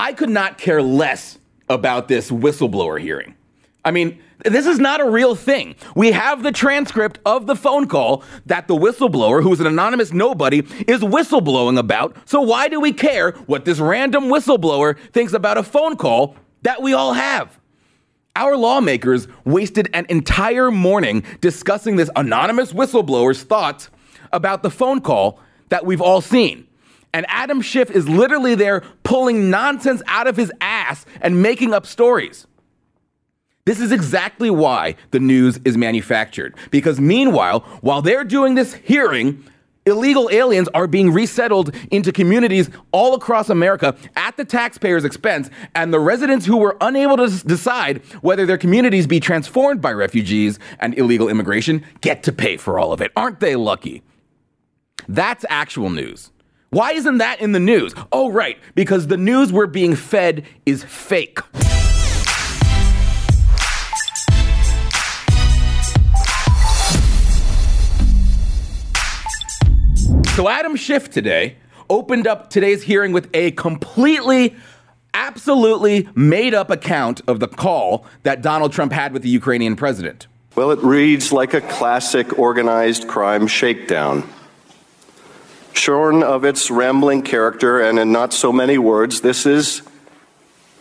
I could not care less about this whistleblower hearing. I mean, this is not a real thing. We have the transcript of the phone call that the whistleblower, who's an anonymous nobody, is whistleblowing about. So why do we care what this random whistleblower thinks about a phone call that we all have? Our lawmakers wasted an entire morning discussing this anonymous whistleblower's thoughts about the phone call that we've all seen. And Adam Schiff is literally there pulling nonsense out of his ass and making up stories. This is exactly why the news is manufactured. Because meanwhile, while they're doing this hearing, illegal aliens are being resettled into communities all across America at the taxpayer's expense, and the residents who were unable to decide whether their communities be transformed by refugees and illegal immigration get to pay for all of it. Aren't they lucky? That's actual news. Why isn't that in the news? Oh, right, because the news we're being fed is fake. So Adam Schiff today opened up today's hearing with a completely absolutely made up account of the call that Donald Trump had with the Ukrainian president. Well, it reads like a classic organized crime shakedown. Shorn of its rambling character and in not so many words, this is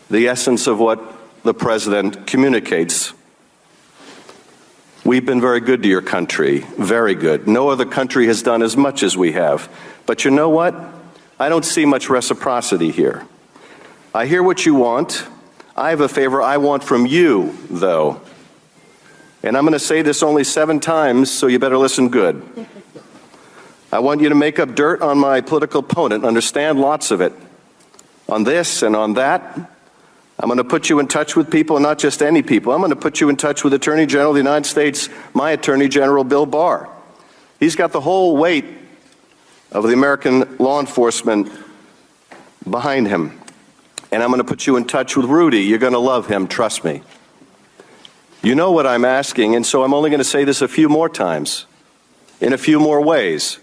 the essence of what the president communicates. We've been very good to your country, very good. No other country has done as much as we have. But you know what? I don't see much reciprocity here. I hear what you want. I have a favor I want from you, though. And I'm going to say this only seven times, so you better listen good. I want you to make up dirt on my political opponent, understand lots of it. On this and on that. I'm going to put you in touch with people, not just any people. I'm going to put you in touch with Attorney General of the United States, my Attorney General, Bill Barr. He's got the whole weight of the American law enforcement behind him. And I'm going to put you in touch with Rudy. You're going to love him, trust me. You know what I'm asking, and so I'm only going to say this a few more times, in a few more ways.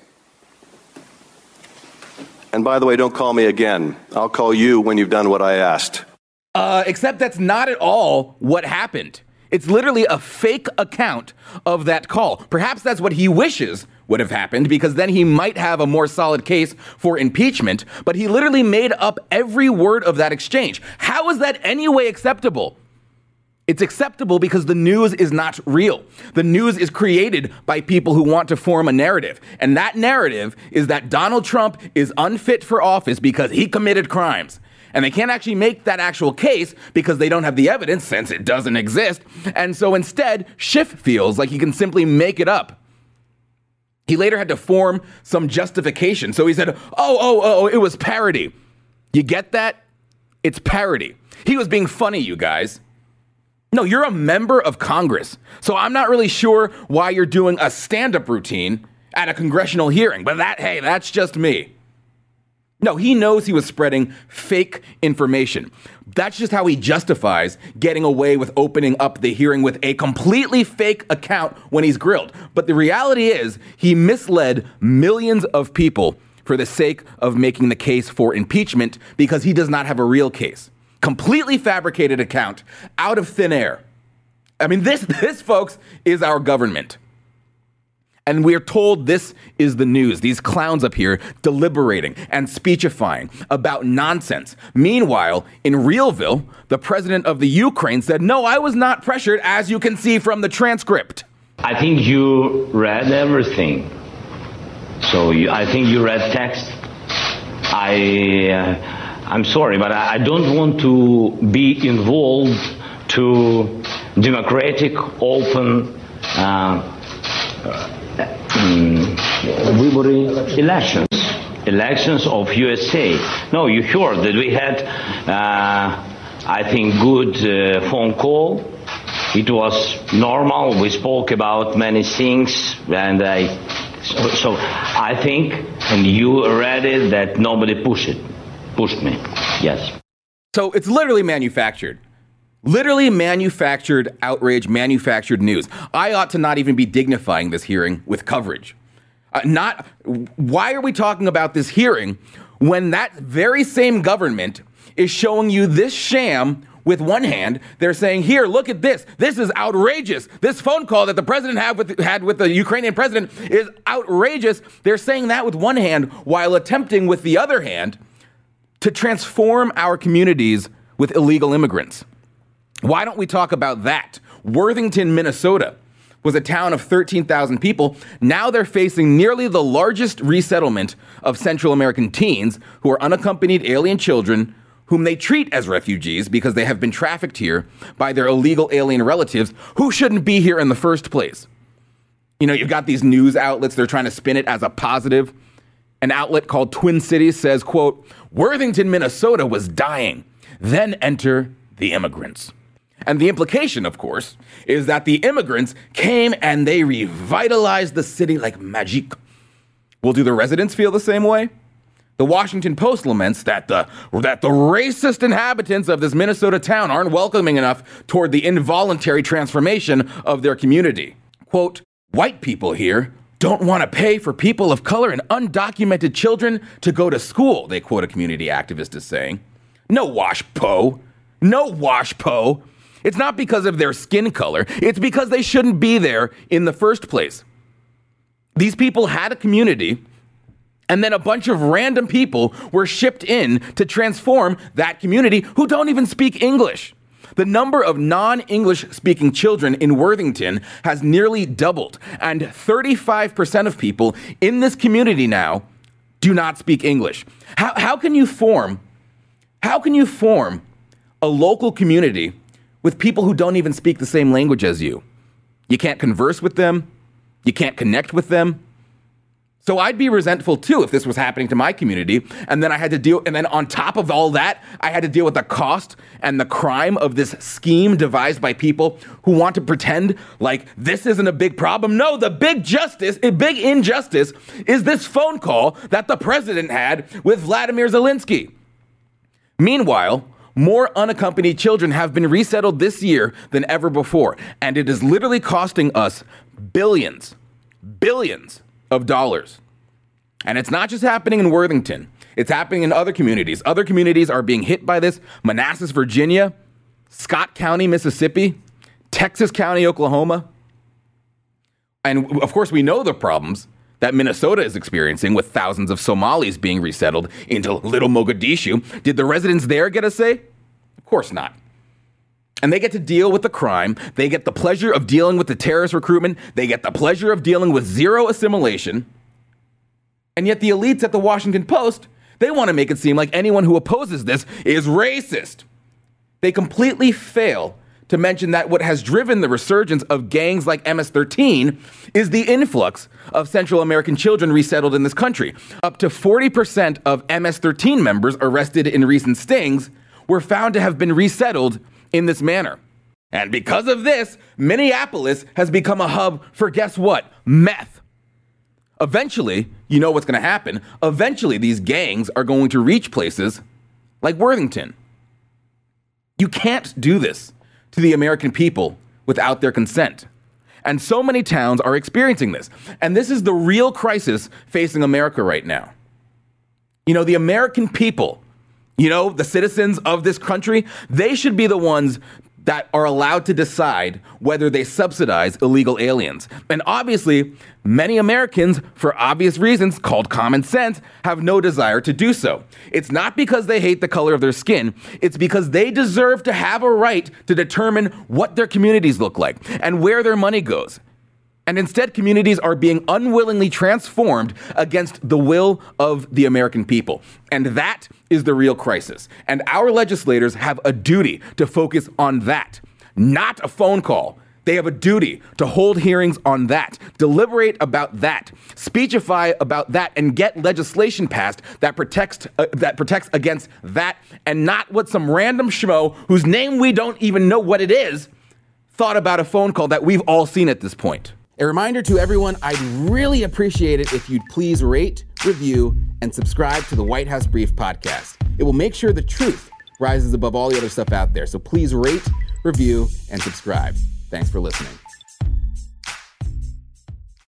And by the way, don't call me again. I'll call you when you've done what I asked. Uh, except that's not at all what happened. It's literally a fake account of that call. Perhaps that's what he wishes would have happened because then he might have a more solid case for impeachment, but he literally made up every word of that exchange. How is that any way acceptable? It's acceptable because the news is not real. The news is created by people who want to form a narrative. And that narrative is that Donald Trump is unfit for office because he committed crimes. And they can't actually make that actual case because they don't have the evidence since it doesn't exist. And so instead, Schiff feels like he can simply make it up. He later had to form some justification. So he said, oh, oh, oh, it was parody. You get that? It's parody. He was being funny, you guys. No, you're a member of Congress. So I'm not really sure why you're doing a stand up routine at a congressional hearing, but that, hey, that's just me. No, he knows he was spreading fake information. That's just how he justifies getting away with opening up the hearing with a completely fake account when he's grilled. But the reality is, he misled millions of people for the sake of making the case for impeachment because he does not have a real case completely fabricated account out of thin air. I mean, this, this, folks, is our government. And we are told this is the news. These clowns up here deliberating and speechifying about nonsense. Meanwhile, in Realville, the president of the Ukraine said, No, I was not pressured, as you can see from the transcript. I think you read everything. So you, I think you read text. I. Uh, I'm sorry, but I don't want to be involved to democratic, open, uh, um, elections, elections of USA. No, you heard that we had, uh, I think, good uh, phone call. It was normal. We spoke about many things, and I. So, so I think, and you read it, that nobody pushed it pushed me. Yes. So it's literally manufactured. Literally manufactured outrage, manufactured news. I ought to not even be dignifying this hearing with coverage. Uh, not why are we talking about this hearing when that very same government is showing you this sham with one hand. They're saying, "Here, look at this. This is outrageous. This phone call that the president with had with the Ukrainian president is outrageous." They're saying that with one hand while attempting with the other hand to transform our communities with illegal immigrants. Why don't we talk about that? Worthington, Minnesota was a town of 13,000 people. Now they're facing nearly the largest resettlement of Central American teens who are unaccompanied alien children whom they treat as refugees because they have been trafficked here by their illegal alien relatives who shouldn't be here in the first place. You know, you've got these news outlets, they're trying to spin it as a positive. An outlet called Twin Cities says, quote, Worthington, Minnesota was dying. Then enter the immigrants. And the implication, of course, is that the immigrants came and they revitalized the city like magic. Well, do the residents feel the same way? The Washington Post laments that the, that the racist inhabitants of this Minnesota town aren't welcoming enough toward the involuntary transformation of their community. Quote, white people here don't want to pay for people of color and undocumented children to go to school, they quote a community activist as saying. No wash po. No wash po. It's not because of their skin color, it's because they shouldn't be there in the first place. These people had a community and then a bunch of random people were shipped in to transform that community who don't even speak English. The number of non English speaking children in Worthington has nearly doubled, and 35% of people in this community now do not speak English. How, how can you form how can you form a local community with people who don't even speak the same language as you? You can't converse with them, you can't connect with them. So I'd be resentful too if this was happening to my community. And then I had to deal, and then on top of all that, I had to deal with the cost and the crime of this scheme devised by people who want to pretend like this isn't a big problem. No, the big justice, a big injustice is this phone call that the president had with Vladimir Zelensky. Meanwhile, more unaccompanied children have been resettled this year than ever before, and it is literally costing us billions, billions of dollars. And it's not just happening in Worthington, it's happening in other communities. Other communities are being hit by this Manassas, Virginia, Scott County, Mississippi, Texas County, Oklahoma. And of course, we know the problems that Minnesota is experiencing with thousands of Somalis being resettled into little Mogadishu. Did the residents there get a say? Of course not. And they get to deal with the crime. They get the pleasure of dealing with the terrorist recruitment. They get the pleasure of dealing with zero assimilation. And yet, the elites at the Washington Post, they want to make it seem like anyone who opposes this is racist. They completely fail to mention that what has driven the resurgence of gangs like MS 13 is the influx of Central American children resettled in this country. Up to 40% of MS 13 members arrested in recent stings were found to have been resettled in this manner. And because of this, Minneapolis has become a hub for guess what? Meth. Eventually, you know what's going to happen. Eventually, these gangs are going to reach places like Worthington. You can't do this to the American people without their consent. And so many towns are experiencing this. And this is the real crisis facing America right now. You know, the American people you know, the citizens of this country, they should be the ones that are allowed to decide whether they subsidize illegal aliens. And obviously, many Americans, for obvious reasons called common sense, have no desire to do so. It's not because they hate the color of their skin, it's because they deserve to have a right to determine what their communities look like and where their money goes. And instead, communities are being unwillingly transformed against the will of the American people. And that is the real crisis. And our legislators have a duty to focus on that, not a phone call. They have a duty to hold hearings on that, deliberate about that, speechify about that, and get legislation passed that protects uh, that protects against that, and not what some random schmo whose name we don't even know what it is thought about a phone call that we've all seen at this point. A reminder to everyone I'd really appreciate it if you'd please rate, review, and subscribe to the White House Brief podcast. It will make sure the truth rises above all the other stuff out there. So please rate, review, and subscribe. Thanks for listening.